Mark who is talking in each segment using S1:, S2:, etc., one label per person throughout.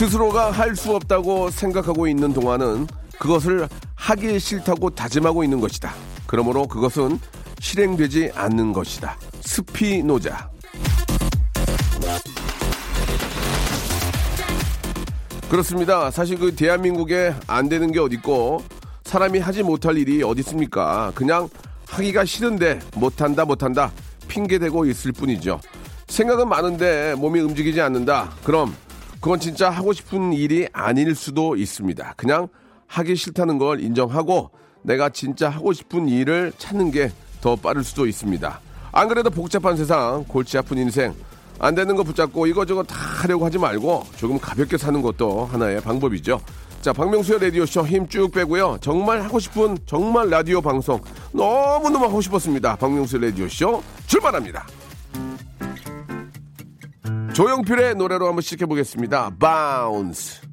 S1: 스스로가 할 수 없다고 생각하고 있는 동안은 그것을 하기 싫다고 다짐하고 있는 것이다 그러므로 그것은 실행되지 않는 것이다 스피노자 그렇습니다. 사실 그 대한민국에 안 되는 게 어딨고 사람이 하지 못할 일이 어디 있습니까? 그냥 하기가 싫은데 못한다 못한다 핑계 대고 있을 뿐이죠. 생각은 많은데 몸이 움직이지 않는다. 그럼 그건 진짜 하고 싶은 일이 아닐 수도 있습니다. 그냥 하기 싫다는 걸 인정하고 내가 진짜 하고 싶은 일을 찾는 게 더 빠를 수도 있습니다. 안 그래도 복잡한 세상, 골치 아픈 인생, 안 되는 거 붙잡고 이거저거 다 하려고 하지 말고 조금 가볍게 사는 것도 하나의 방법이죠. 자, 박명수의 라디오쇼 힘 쭉 빼고요. 정말 하고 싶은 정말 라디오 방송 너무너무 하고 싶었습니다. 박명수의 라디오쇼 출발합니다. 조용필의 노래로 한번 시작해보겠습니다. 바운스.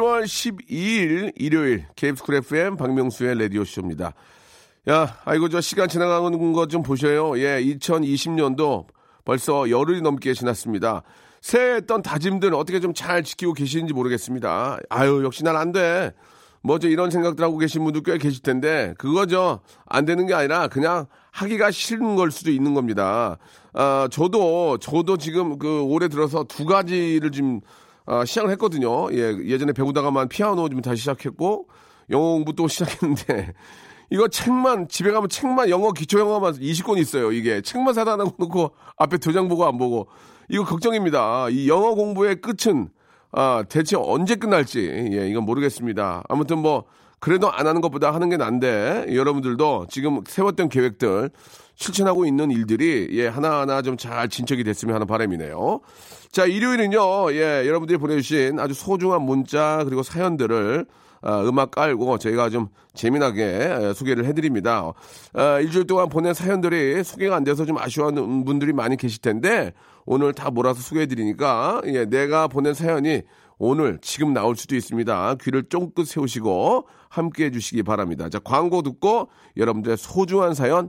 S1: 1월 12일 일요일 KBS 쿨 FM 박명수의 라디오 쇼입니다. 야, 아이고 저 시간 지나가는 것 좀 보셔요. 예, 2020년도 벌써 열흘이 넘게 지났습니다. 새해 했던 다짐들 어떻게 좀 잘 지키고 계시는지 모르겠습니다. 아유, 역시 난 안 돼. 뭐 저 이런 생각들 하고 계신 분들 꽤 계실 텐데 그거죠. 안 되는 게 아니라 그냥 하기가 싫은 걸 수도 있는 겁니다. 아, 저도 저도 지금 그 올해 들어서 두 가지를 지금 아, 시작을 했거든요. 예, 예전에 배우다가만 피아노 좀 다시 시작했고 영어 공부 또 시작했는데 이거 책만 집에 가면 책만 영어 기초 영어만 20권 있어요. 이게 책만 사다 놓고 앞에 도장 보고 안 보고 이거 걱정입니다. 이 영어 공부의 끝은 아, 대체 언제 끝날지 예, 이건 모르겠습니다. 아무튼 뭐 그래도 안 하는 것보다 하는 게 난데 여러분들도 지금 세웠던 계획들 실천하고 있는 일들이 예, 하나하나 좀 잘 진척이 됐으면 하는 바람이네요. 자, 일요일은요. 예, 여러분들이 보내주신 아주 소중한 문자 그리고 사연들을 아, 음악 깔고 저희가 좀 재미나게 예, 소개를 해드립니다. 아, 일주일 동안 보낸 사연들이 소개가 안 돼서 좀 아쉬워하는 분들이 많이 계실 텐데 오늘 다 몰아서 소개해드리니까 예, 내가 보낸 사연이 오늘 지금 나올 수도 있습니다. 귀를 쫑긋 세우시고 함께 해주시기 바랍니다. 자, 광고 듣고 여러분들의 소중한 사연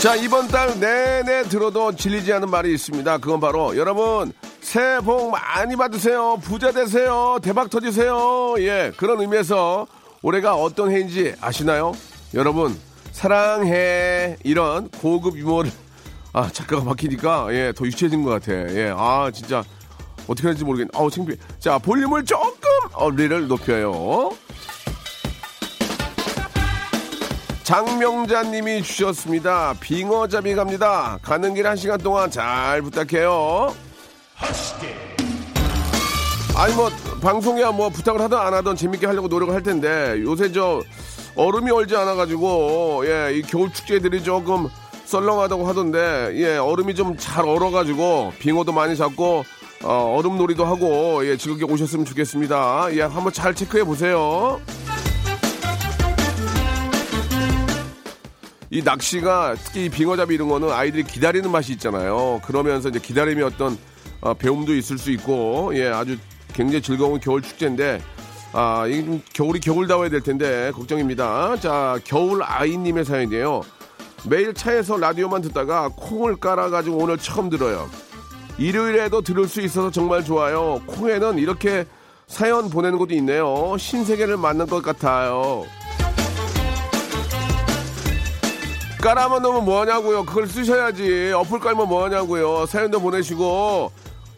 S1: 자, 이번 달 내내 들어도 질리지 않은 말이 있습니다. 그건 바로 여러분 새해 복 많이 받으세요. 부자 되세요. 대박 터지세요. 예, 그런 의미에서 올해가 어떤 해인지 아시나요? 여러분 사랑해 이런 고급 유머를 아 작가가 바뀌니까 예 더 유치해진 것 같아. 예, 아 진짜 어떻게 하는지 모르겠네. 아우 창피해. 자, 볼륨을 조금 어 리를 높여요. 장명자님이 주셨습니다. 빙어잡이 갑니다. 가는 길 한 시간 동안 잘 부탁해요. 아니 뭐 방송이야 뭐 부탁을 하든 안 하든 재밌게 하려고 노력을 할 텐데 요새 저 얼음이 얼지 않아 가지고 예 이 겨울 축제들이 조금 썰렁하다고 하던데 예 얼음이 좀 잘 얼어 가지고 빙어도 많이 잡고 어, 얼음놀이도 하고 예, 즐겁게 오셨으면 좋겠습니다. 예, 한번 잘 체크해 보세요. 이 낚시가 특히 이 빙어잡이 이런 거는 아이들이 기다리는 맛이 있잖아요. 그러면서 이제 기다림의 어떤 어, 배움도 있을 수 있고 예 아주 굉장히 즐거운 겨울 축제인데 아 이게 좀 겨울이 겨울다워야 될 텐데 걱정입니다. 자 겨울 아이님의 사연이에요. 매일 차에서 라디오만 듣다가 콩을 깔아가지고 오늘 처음 들어요. 일요일에도 들을 수 있어서 정말 좋아요. 콩에는 이렇게 사연 보내는 것도 있네요. 신세계를 만난 것 같아요. 깔아만 넣으면 뭐하냐고요. 그걸 쓰셔야지. 어플 깔면 뭐하냐고요. 사연도 보내시고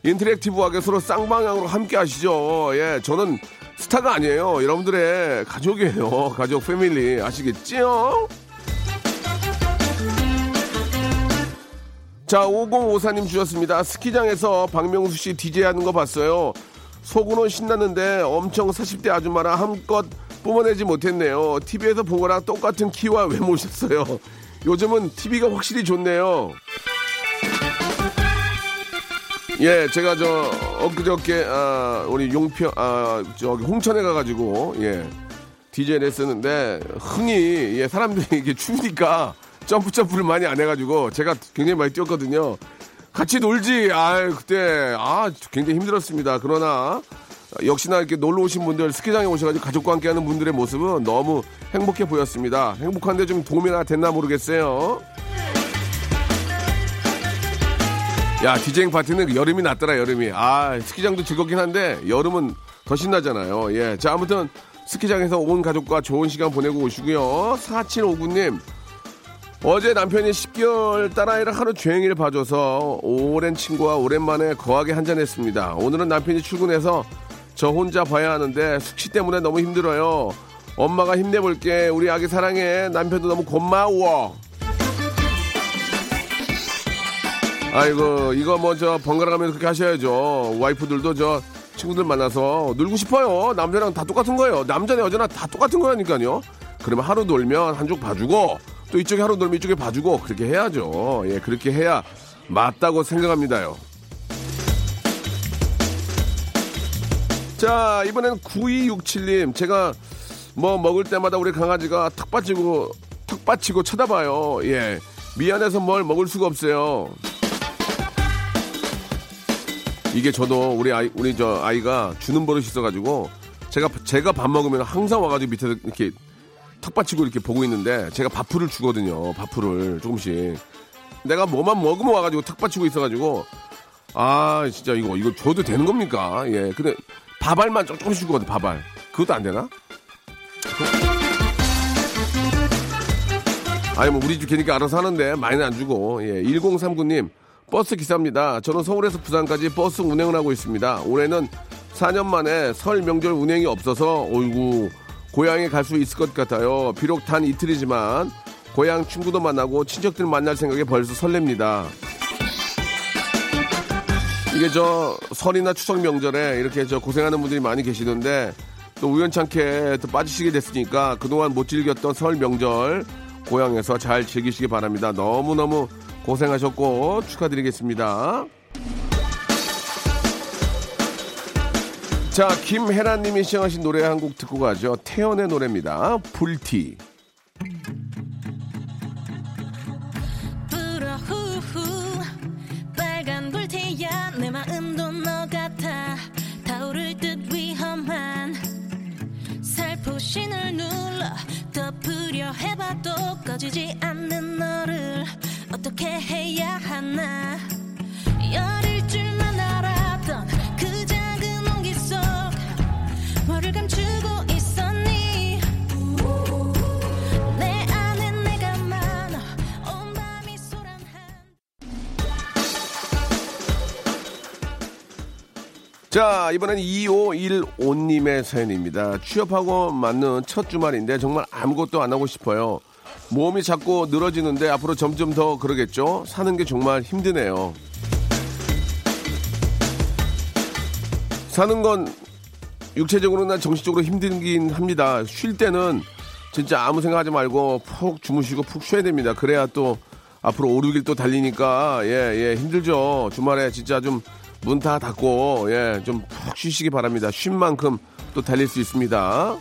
S1: 인터랙티브하게 서로 쌍방향으로 함께 하시죠. 예, 저는 스타가 아니에요. 여러분들의 가족이에요. 가족, 패밀리. 아시겠지요? 자, 5054님 주셨습니다. 스키장에서 박명수 씨 DJ 하는 거 봤어요. 속으로 신났는데 엄청 40대 아줌마라 한껏 뿜어내지 못했네요. TV에서 본 거랑 똑같은 키와 외모셨어요. 요즘은 TV가 확실히 좋네요. 예, 제가 저 엊그저께 아, 우리 용평 아 저기 홍천에 가가지고 예 DJ를 했었는데 흥이 예 사람들이 이게 추우니까 점프 점프를 많이 안 해가지고 제가 굉장히 많이 뛰었거든요. 같이 놀지. 아 그때 아 굉장히 힘들었습니다. 그러나 역시나 이렇게 놀러 오신 분들 스키장에 오셔가지고 가족과 함께하는 분들의 모습은 너무 행복해 보였습니다. 행복한데 좀 도움이 나 됐나 모르겠어요. 야 디제잉 파티는 여름이 낫더라 여름이. 아 스키장도 즐겁긴 한데 여름은 더 신나잖아요. 예, 자 아무튼 스키장에서 온 가족과 좋은 시간 보내고 오시고요. 4759님 어제 남편이 10개월 딸아이를 하루 종일 봐줘서 오랜 친구와 오랜만에 거하게 한잔했습니다. 오늘은 남편이 출근해서 저 혼자 봐야 하는데 숙취 때문에 너무 힘들어요. 엄마가 힘내볼게. 우리 아기 사랑해. 남편도 너무 고마워. 아이고 이거 뭐 저 번갈아 가면서 그렇게 하셔야죠. 와이프들도 저 친구들 만나서 놀고 싶어요. 남자랑 다 똑같은 거예요. 남자나 여자나 다 똑같은 거라니까요. 그러면 하루 놀면 한쪽 봐주고 또 이쪽에 하루 놀면 이쪽에 봐주고 그렇게 해야죠. 예, 그렇게 해야 맞다고 생각합니다요. 자, 이번엔 9267님. 제가 뭐 먹을 때마다 우리 강아지가 턱 받치고, 턱 받치고 쳐다봐요. 예. 미안해서 뭘 먹을 수가 없어요. 이게 저도 우리 아이, 우리 저 아이가 주는 버릇이 있어가지고 제가, 제가 밥 먹으면 항상 와가지고 밑에서 이렇게 턱 받치고 이렇게 보고 있는데 제가 밥풀을 주거든요. 밥풀을 조금씩. 내가 뭐만 먹으면 와가지고 턱 받치고 있어가지고 아 진짜 이거 이거 줘도 되는 겁니까? 예. 근데 밥알만 조금씩 주거든 밥알. 그것도 안 되나? 아니 뭐 우리 집 개니까 알아서 하는데 많이는 안 주고. 예 1039님 버스 기사입니다. 저는 서울에서 부산까지 버스 운행을 하고 있습니다. 올해는 4년 만에 설 명절 운행이 없어서 어이구 고향에 갈 수 있을 것 같아요. 비록 단 이틀이지만 고향 친구도 만나고 친척들 만날 생각에 벌써 설렙니다 이게 저 설이나 추석 명절에 이렇게 저 고생하는 분들이 많이 계시는데 또 우연찮게 또 빠지시게 됐으니까 그동안 못 즐겼던 설 명절 고향에서 잘 즐기시기 바랍니다. 너무너무 고생하셨고 축하드리겠습니다. 자, 김혜란님이 시청하신 노래 한 곡 듣고 가죠. 태연의 노래입니다. 불티. 이번엔 2515님의 사연입니다. 취업하고 맞는 첫 주말인데 정말 아무것도 안 하고 싶어요. 몸이 자꾸 늘어지는데 앞으로 점점 더 그러겠죠? 사는 게 정말 힘드네요. 사는 건 육체적으로나 정신적으로 힘들긴 합니다. 쉴 때는 진짜 아무 생각하지 말고 푹 주무시고 푹 쉬어야 됩니다. 그래야 또 앞으로 5, 6일 또 달리니까 예, 예, 힘들죠. 주말에 진짜 좀 문 다 닫고 예, 좀 푹 쉬시기 바랍니다. 쉰 만큼 또 달릴 수 있습니다.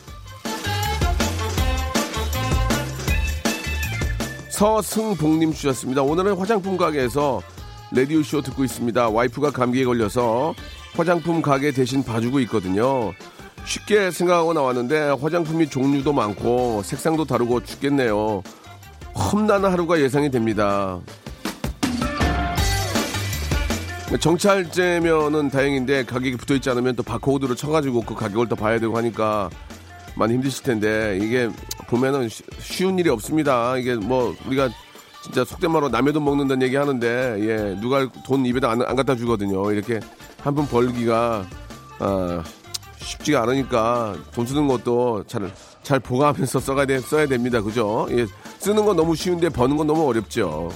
S1: 서승복님 주셨습니다. 오늘은 화장품 가게에서 라디오 쇼 듣고 있습니다. 와이프가 감기에 걸려서 화장품 가게 대신 봐주고 있거든요. 쉽게 생각하고 나왔는데 화장품이 종류도 많고 색상도 다르고 죽겠네요. 험난한 하루가 예상이 됩니다. 정찰제면은 다행인데 가격이 붙어 있지 않으면 또 바코드로 쳐가지고 그 가격을 또 봐야 되고 하니까 많이 힘드실 텐데 이게 보면은 쉬- 쉬운 일이 없습니다. 이게 뭐 우리가 진짜 속된 말로 남의 돈 먹는다는 얘기 하는데 예 누가 돈 입에다 안, 안 갖다 주거든요. 이렇게 한푼 벌기가 아, 쉽지가 않으니까 돈 쓰는 것도 잘, 잘 보강하면서 써야, 돼, 써야 됩니다. 그죠? 예, 쓰는 건 너무 쉬운데 버는 건 너무 어렵죠.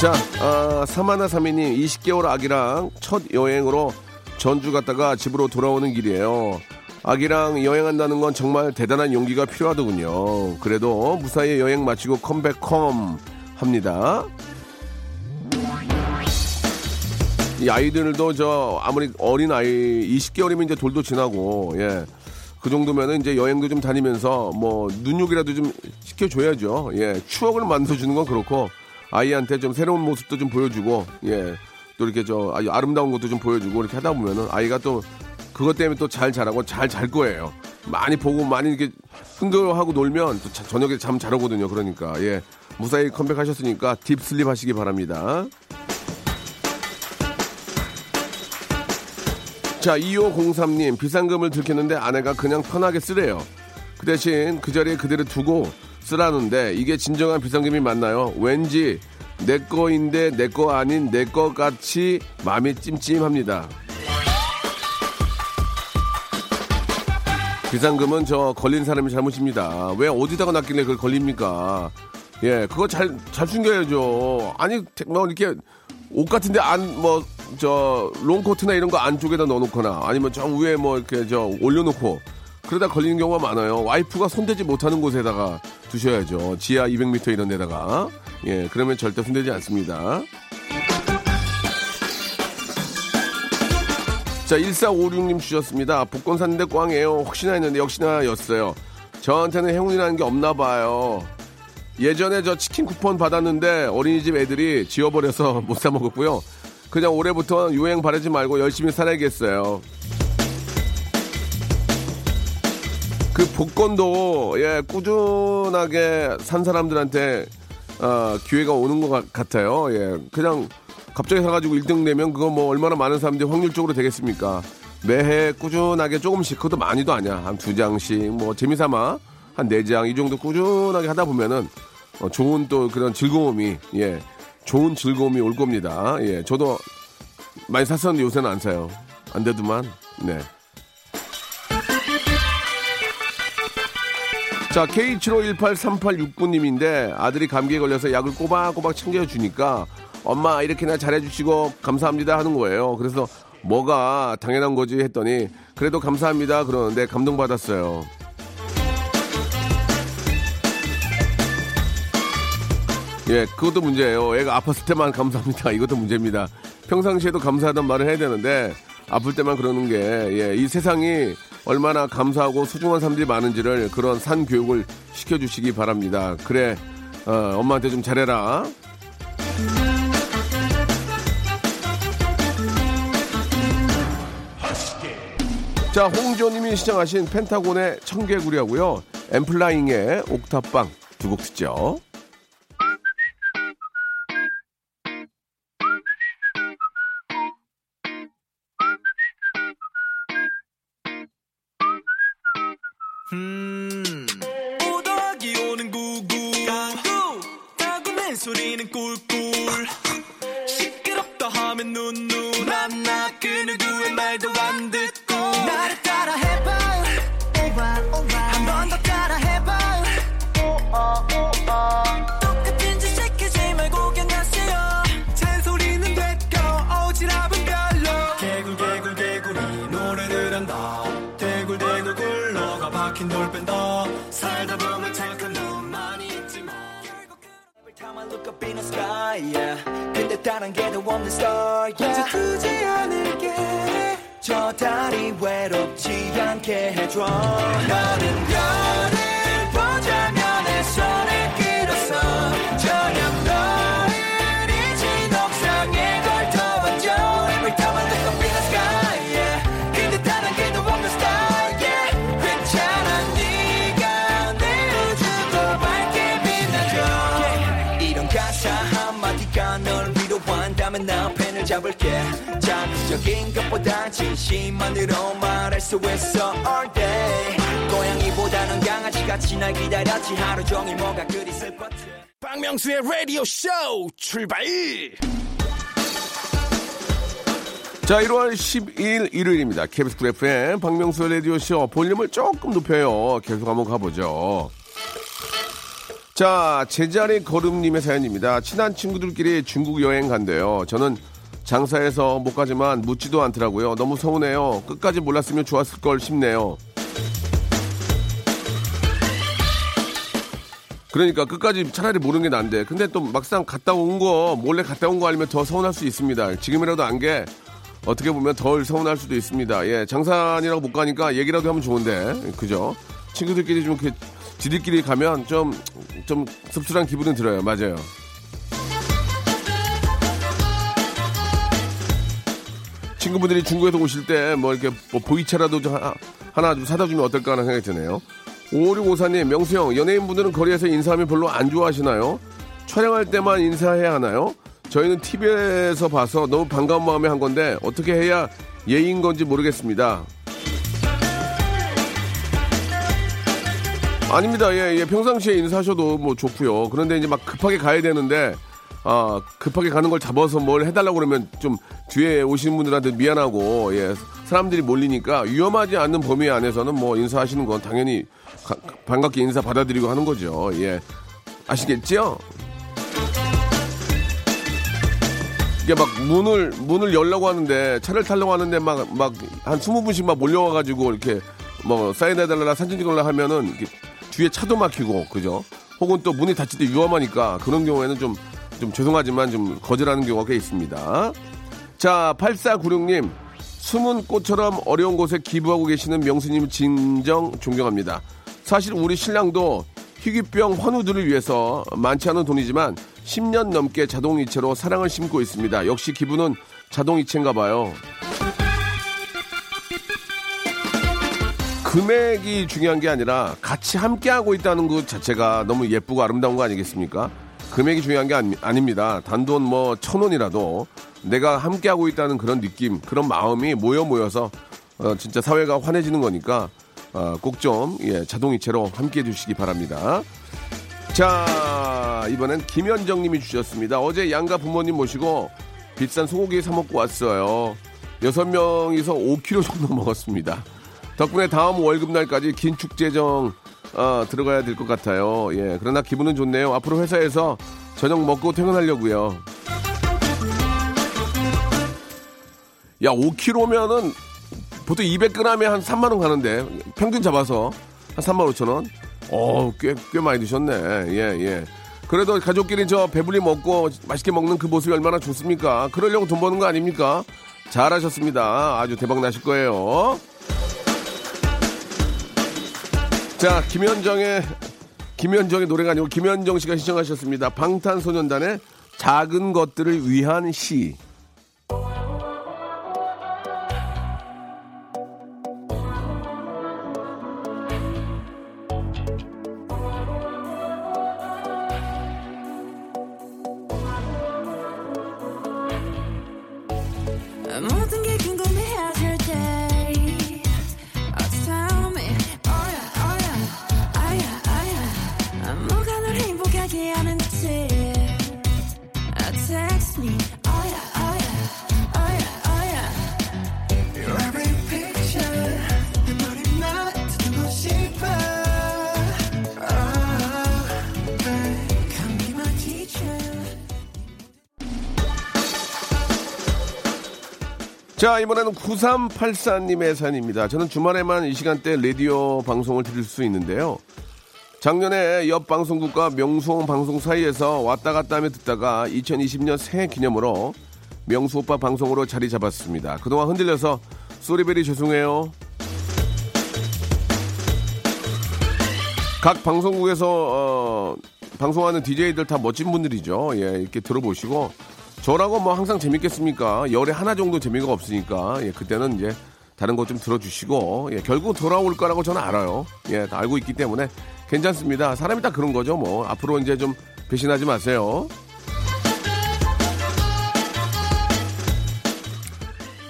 S1: 자, 아, 사마나 사미님 20개월 아기랑 첫 여행으로 전주 갔다가 집으로 돌아오는 길이에요. 아기랑 여행한다는 건 정말 대단한 용기가 필요하더군요. 그래도 무사히 여행 마치고 컴백홈 합니다. 이 아이들도 저 아무리 어린 아이 20개월이면 이제 돌도 지나고 예. 그 정도면은 이제 여행도 좀 다니면서 뭐 눈욕이라도 좀 시켜줘야죠. 예. 추억을 만들어주는 건 그렇고 아이한테 좀 새로운 모습도 좀 보여주고 예. 또 이렇게 저 아름다운 것도 좀 보여주고 이렇게 하다 보면은 아이가 또 그것 때문에 또 잘 자라고 잘 잘 거예요. 많이 보고 많이 이렇게 흥겨워하고 놀면 또 자- 저녁에 잠 잘 오거든요. 그러니까 예. 무사히 컴백하셨으니까 딥슬립 하시기 바랍니다. 자, 2503님, 비상금을 들켰는데 아내가 그냥 편하게 쓰래요. 그 대신 그 자리에 그대로 두고 쓰라는데 이게 진정한 비상금이 맞나요? 왠지 내 거인데 내 거 아닌 내 거 같이 마음이 찜찜합니다. 비상금은 저 걸린 사람이 잘못입니다. 왜 어디다가 놨길래 그걸 걸립니까? 예, 그거 잘, 잘 숨겨야죠. 아니, 뭐, 이렇게 옷 같은데 안, 뭐, 저, 롱코트나 이런 거 안쪽에다 넣어놓거나 아니면 저 위에 뭐 이렇게 저 올려놓고 그러다 걸리는 경우가 많아요. 와이프가 손대지 못하는 곳에다가 두셔야죠. 지하 200m 이런 데다가. 예, 그러면 절대 손대지 않습니다. 자, 1456님 주셨습니다. 복권 샀는데 꽝이에요. 혹시나 했는데 역시나 였어요. 저한테는 행운이라는 게 없나 봐요. 예전에 저 치킨 쿠폰 받았는데 어린이집 애들이 지워버려서 못 사 먹었고요. 그냥 올해부터 유행 바라지 말고 열심히 살아야겠어요. 그 복권도 예 꾸준하게 산 사람들한테 어, 기회가 오는 것 같- 같아요. 예 그냥 갑자기 사가지고 1등 내면 그거 뭐 얼마나 많은 사람들이 확률적으로 되겠습니까? 매해 꾸준하게 조금씩 그것도 많이도 아니야 한 두 장씩 뭐 재미삼아 한 네 장 이 정도 꾸준하게 하다 보면은 어, 좋은 또 그런 즐거움이 예 좋은 즐거움이 올 겁니다. 예 저도 많이 샀었는데 요새는 안 사요. 안 돼도만 네. 자, K75183869님인데 아들이 감기에 걸려서 약을 꼬박꼬박 챙겨주니까 엄마 이렇게나 잘해주시고 감사합니다 하는 거예요. 그래서 뭐가 당연한 거지 했더니 그래도 감사합니다 그러는데 감동받았어요. 예, 그것도 문제예요. 애가 아팠을 때만 감사합니다. 이것도 문제입니다. 평상시에도 감사하단 말을 해야 되는데 아플 때만 그러는 게 예, 이 세상이 얼마나 감사하고 소중한 사람들이 많은지를 그런 산 교육을 시켜주시기 바랍니다. 그래, 어, 엄마한테 좀 잘해라. 자, 홍조님이 시청하신 펜타곤의 청개구리하고요. 엠플라잉의 옥탑방 두 곡 듣죠.
S2: Yeah. 근데 다른 게더 없는 star, yeah. 두지 않을게. 저 달이 외롭지 않게 해줘. 너는 별을 위로한다면 나 펜을 잡을게 자극적인 것보다 진심만으로 말할 수 있어 all day 고양이보다는 강아지같이 날 기다렸지 하루 종일 뭐가 그리 슬펐지
S3: 박명수의 라디오 쇼 출발!
S1: 자, 1월 12일 일요일입니다. KBS 쿨 FM 박명수 라디오 쇼 볼륨을 조금 높여요. 계속 한번 가보죠. 자, 제자리 걸음님의 사연입니다. 친한 친구들끼리 중국 여행 간대요. 저는 장사해서 못 가지만 묻지도 않더라고요. 너무 서운해요. 끝까지 몰랐으면 좋았을 걸 싶네요. 그러니까 끝까지 차라리 모르는 게 난데. 근데 또 막상 갔다 온 거, 몰래 갔다 온거 아니면 더 서운할 수 있습니다. 지금이라도 안 게 어떻게 보면 덜 서운할 수도 있습니다. 예, 장산이라고 못 가니까 얘기라도 하면 좋은데. 그죠? 친구들끼리 좀 이렇게 지들끼리 가면 좀, 좀 씁쓸한 기분은 들어요. 맞아요. 친구분들이 중국에서 오실 때 뭐 이렇게 뭐 보이차라도 좀 하나, 하나 좀 사다 주면 어떨까 하는 생각이 드네요. 5654님, 명수형, 연예인분들은 거리에서 인사하면 별로 안 좋아하시나요? 촬영할 때만 인사해야 하나요? 저희는 TV에서 봐서 너무 반가운 마음에 한 건데 어떻게 해야 예의인 건지 모르겠습니다. 아닙니다. 예, 예. 평상시에 인사하셔도 뭐 좋고요. 그런데 이제 막 급하게 가야 되는데 아, 급하게 가는 걸 잡아서 뭘 해달라고 그러면 좀 뒤에 오시는 분들한테 미안하고, 예, 사람들이 몰리니까 위험하지 않는 범위 안에서는 뭐 인사하시는 건 당연히 가- 반갑게 인사 받아들이고 하는 거죠. 예. 아시겠죠? 이게 막 문을, 문을 열려고 하는데 차를 타려고 하는데 막, 막한 20분씩 막 몰려와가지고 이렇게 뭐 사인해달라 사진 찍으려 하면은 뒤에 차도 막히고, 그죠? 혹은 또 문이 닫힐 때 위험하니까 그런 경우에는 좀, 좀 죄송하지만 좀 거절하는 경우가 꽤 있습니다. 자, 8496님. 숨은 꽃처럼 어려운 곳에 기부하고 계시는 명수님 진정 존경합니다. 사실 우리 신랑도 희귀병 환우들을 위해서 많지 않은 돈이지만 10년 넘게 자동이체로 사랑을 심고 있습니다. 역시 기부는 자동이체인가 봐요. 금액이 중요한 게 아니라 같이 함께 하고 있다는 것 자체가 너무 예쁘고 아름다운 거 아니겠습니까? 금액이 중요한 게 아니, 아닙니다. 단돈 뭐 천 원이라도 내가 함께 하고 있다는 그런 느낌, 그런 마음이 모여 모여서 어, 진짜 사회가 환해지는 거니까 어, 꼭좀 예, 자동이체로 함께 해 주시기 바랍니다. 자 이번엔 김현정 님이 주셨습니다. 어제 양가 부모님 모시고 비싼 소고기 사 먹고 왔어요. 여섯 명이서 5kg 정도 먹었습니다. 덕분에 다음 월급날까지 긴 축제정 어, 들어가야 될 것 같아요. 예, 그러나 기분은 좋네요. 앞으로 회사에서 저녁 먹고 퇴근하려고요. 야, 5kg면은 보통 200g에 한 3만 원 가는데 평균 잡아서 한 3만 5천 원. 어, 꽤 꽤 많이 드셨네. 예, 예. 그래도 가족끼리 저 배불리 먹고 맛있게 먹는 그 모습이 얼마나 좋습니까? 그러려고 돈 버는 거 아닙니까? 잘하셨습니다. 아주 대박 나실 거예요. 자, 김현정의 김현정의 노래가 아니고 김현정 씨가 신청하셨습니다. 방탄소년단의 작은 것들을 위한 시. 자, 이번에는 9384님의 사연입니다. 저는 주말에만 이 시간대 라디오 방송을 들을 수 있는데요. 작년에 옆 방송국과 명수홍 방송 사이에서 왔다 갔다 하며 듣다가 2020년 새해 기념으로 명수 오빠 방송으로 자리 잡았습니다. 그동안 흔들려서 쏘리베리 죄송해요. 각 방송국에서 어, 방송하는 DJ들 다 멋진 분들이죠. 예, 이렇게 들어보시고 저라고 뭐 항상 재밌겠습니까? 열에 하나 정도 재미가 없으니까 예, 그때는 이제 다른 거좀 들어주시고 예, 결국 돌아올 거라고 저는 알아요. 예, 다 알고 있기 때문에 괜찮습니다. 사람이 다 그런 거죠. 뭐 앞으로 이제 좀 배신하지 마세요.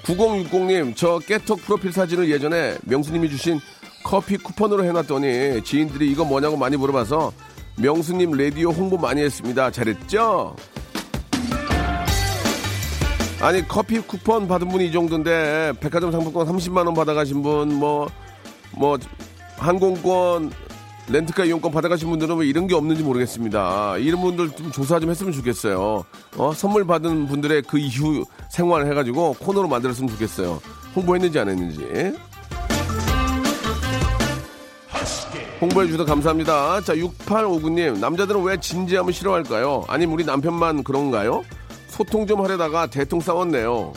S1: 9060님, 저 깨톡 프로필 사진을 예전에 명수님이 주신 커피 쿠폰으로 해놨더니 지인들이 이거 뭐냐고 많이 물어봐서 명수님 라디오 홍보 많이 했습니다. 잘했죠? 아니 커피 쿠폰 받은 분이 이 정도인데 백화점 상품권 30만 원 받아가신 분뭐뭐 항공권 렌트카 이용권 받아가신 분들은 왜 이런 게 없는지 모르겠습니다. 이런 분들 좀 조사 좀 했으면 좋겠어요. 어, 선물 받은 분들의 그 이후 생활을 해가지고 코너로 만들었으면 좋겠어요. 홍보했는지 안 했는지. 홍보해 주셔서 감사합니다. 자, 6859님, 남자들은 왜 진지함을 싫어할까요? 아니면 우리 남편만 그런가요? 소통 좀 하려다가 대통 싸웠네요.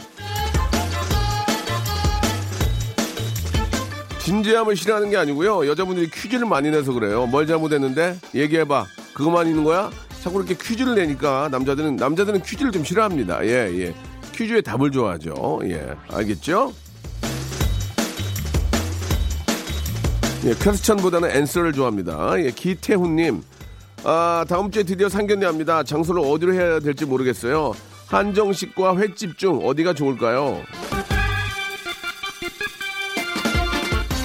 S1: 진지함을 싫어하는 게 아니고요. 여자분들이 퀴즈를 많이 내서 그래요. 뭘 잘못했는데? 얘기해봐. 그것만 있는 거야? 자꾸 이렇게 퀴즈를 내니까 남자들은, 남자들은 퀴즈를 좀 싫어합니다. 예, 예. 퀴즈에 답을 좋아하죠. 예. 알겠죠? 예, 퀘스천보다는 앤서를 좋아합니다. 예, 기태훈님. 아, 다음 주에 드디어 상견례 합니다. 장소를 어디로 해야 될지 모르겠어요. 한정식과 횟집 중 어디가 좋을까요?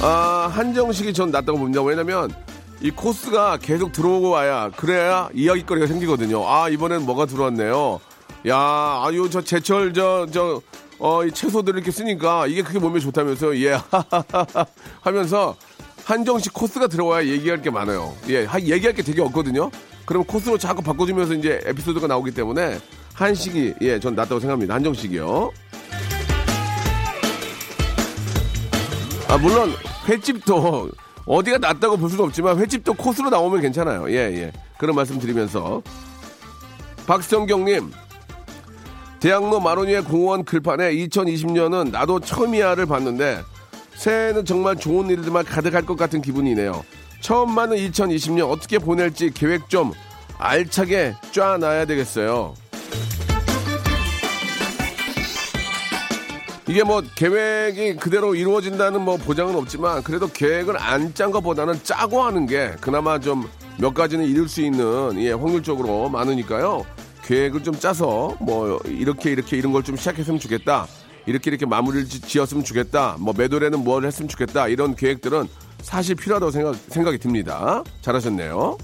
S1: 아, 한정식이 전 낫다고 봅니다. 왜냐면 이 코스가 계속 들어오고 와야 그래야 이야기거리가 생기거든요. 아, 이번엔 뭐가 들어왔네요. 야, 아유, 저 제철, 저, 저, 어, 이 채소들을 이렇게 쓰니까 이게 그게 몸에 좋다면서요. 예, 하면서 한정식 코스가 들어와야 얘기할 게 많아요. 예, 하- 얘기할 게 되게 없거든요. 그럼 코스로 자꾸 바꿔주면서 이제 에피소드가 나오기 때문에 한식이, 예, 전 낫다고 생각합니다. 한정식이요. 아, 물론 횟집도 어디가 낫다고 볼 수는 없지만 횟집도 코스로 나오면 괜찮아요. 예, 예. 그런 말씀 드리면서. 박성경님, 대학로 마로니에 공원 글판에 2020년은 나도 처음이야를 봤는데 새해는 정말 좋은 일들만 가득할 것 같은 기분이네요. 처음 맞는 2020년 어떻게 보낼지 계획 좀 알차게 짜놔야 되겠어요. 이게 뭐 계획이 그대로 이루어진다는 뭐 보장은 없지만 그래도 계획을 안 짠 것보다는 짜고 하는 게 그나마 좀 몇 가지는 이룰 수 있는 예 확률적으로 많으니까요. 계획을 좀 짜서 뭐 이렇게 이렇게 이런 걸 좀 시작했으면 좋겠다. 이렇게 이렇게 마무리를 지- 지었으면 좋겠다. 뭐 매도에는 뭘 했으면 좋겠다. 이런 계획들은 사실 필요하다고 생각, 생각이 듭니다. 잘하셨네요.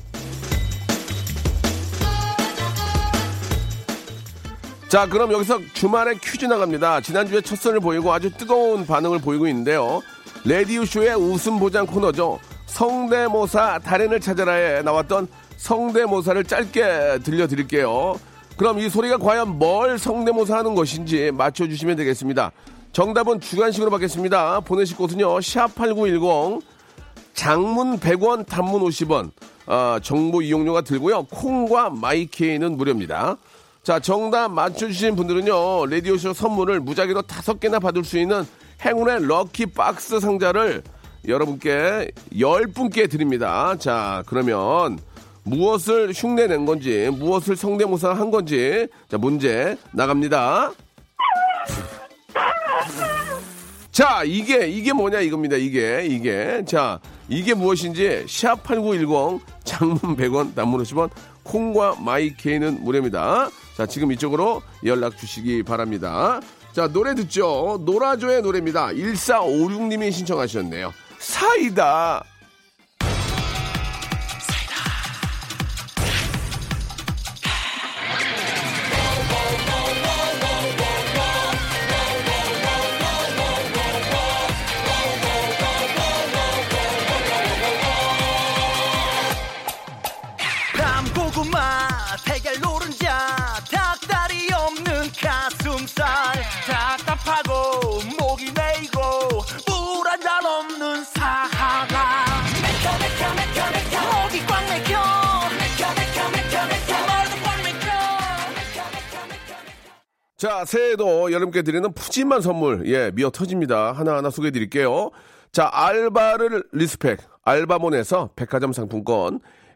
S1: 자, 그럼 여기서 주말에 퀴즈 나갑니다. 지난주에 첫 선을 보이고 아주 뜨거운 반응을 보이고 있는데요. 레디오쇼의 웃음 보장 코너죠. 성대모사 달인을 찾아라에 나왔던 성대모사를 짧게 들려드릴게요. 그럼 이 소리가 과연 뭘 성대모사 하는 것인지 맞춰주시면 되겠습니다. 정답은 주간식으로 받겠습니다. 보내실 곳은요. 샵8910 장문 100원, 단문 50원, 아, 정보 이용료가 들고요. 콩과 마이케이는 무료입니다. 자, 정답 맞춰주신 분들은요, 라디오쇼 선물을 무작위로 다섯 개나 받을 수 있는 행운의 럭키 박스 상자를 여러분께 열 분께 드립니다. 자, 그러면 무엇을 흉내 낸 건지, 무엇을 성대모사 한 건지, 자, 문제 나갑니다. 자, 이게, 이게 뭐냐 이겁니다. 이게, 이게. 자, 이게 무엇인지, 샵8910, 장문 100원, 단문 50원, 콩과 마이케이는 무료입니다. 자, 지금 이쪽으로 연락 주시기 바랍니다. 자, 노래 듣죠? 노라조의 노래입니다. 1456님이 신청하셨네요. 사이다.
S4: 고구마 달걀 노른자 닭다리 없는 가슴살. 답답하고 목이 메이고 물 한 잔 없는 사하라. 맥혀 맥혀, 맥혀, 맥혀. 목이 꽉 맥혀. 맥혀 맥혀 맥혀 맥혀 말도 꽉 맥혀.
S1: 자 새해에도 여러분께 드리는 푸짐한 선물 예 미어 터집니다. 하나하나 소개해 드릴게요. 자 알바를 respect 알바몬에서 백화점 상품권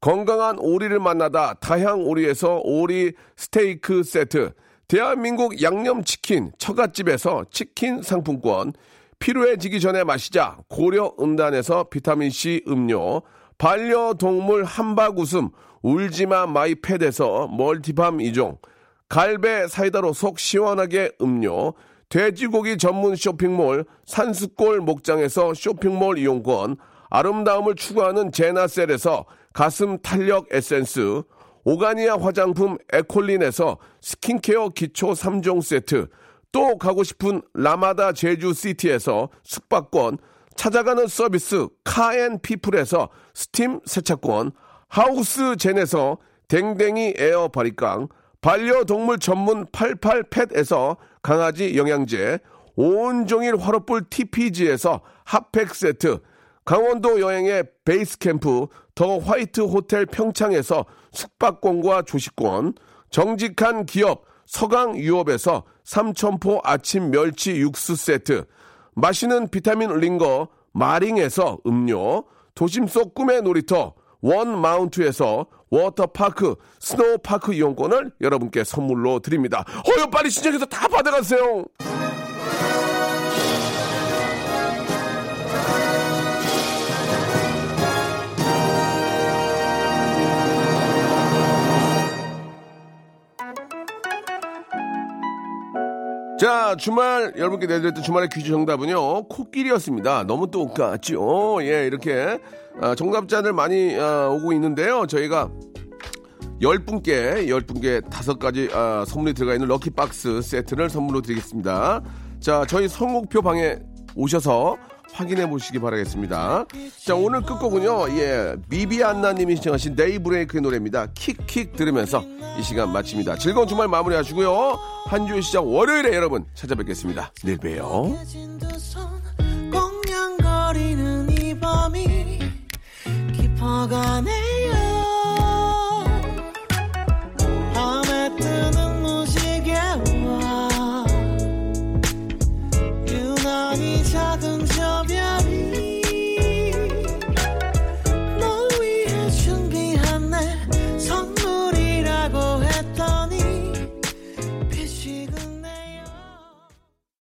S1: 건강한 오리를 만나다 다향 오리에서 오리 스테이크 세트, 대한민국 양념치킨 처갓집에서 치킨 상품권, 피로해지기 전에 마시자. 고려 음단에서 비타민C 음료, 반려동물 한박 웃음. 울지마 마이패드에서 멀티밤 이종. 갈배 사이다로 속 시원하게 음료, 돼지고기 전문 쇼핑몰 산수골 목장에서 쇼핑몰 이용권, 아름다움을 추구하는 제나셀에서 가슴 탄력 에센스, 오가니아 화장품 에콜린에서 스킨케어 기초 3종 세트, 또 가고 싶은 라마다 제주시티에서 숙박권, 찾아가는 서비스 카앤피플에서 스팀 세차권, 하우스 젠에서 댕댕이 에어 바리깡, 반려동물 전문 88펫에서 강아지 영양제, 온종일 화로불 TPG에서 핫팩 세트, 강원도 여행의 베이스 캠프 더 화이트 호텔 평창에서 숙박권과 조식권, 정직한 기업 서강 유업에서 삼천포 아침 멸치 육수 세트, 마시는 비타민 링거 마링에서 음료, 도심 속 꿈의 놀이터 원 마운트에서 워터파크 스노우파크 이용권을 여러분께 선물로 드립니다. 어여 빨리 신청해서 다 받아가세요. 자, 주말, 여러분께 내드렸던 주말의 퀴즈 정답은요, 코끼리였습니다. 너무 똑같죠? 예, 이렇게, 아, 정답자들 많이 아, 오고 있는데요. 저희가 10분께, 10분께 다섯 가지 아, 선물이 들어가 있는 럭키박스 세트를 선물로 드리겠습니다. 자, 저희 성곡표 방에 오셔서 확인해 보시기 바라겠습니다. 자, 오늘 끝곡은요, 예, 비비안나님이 신청하신 데이브레이크의 노래입니다. 킥킥 들으면서 이 시간 마칩니다. 즐거운 주말 마무리 하시고요. 한 주의 시작 월요일에 여러분 찾아뵙겠습니다. 내일 봬요.
S5: 깊어가네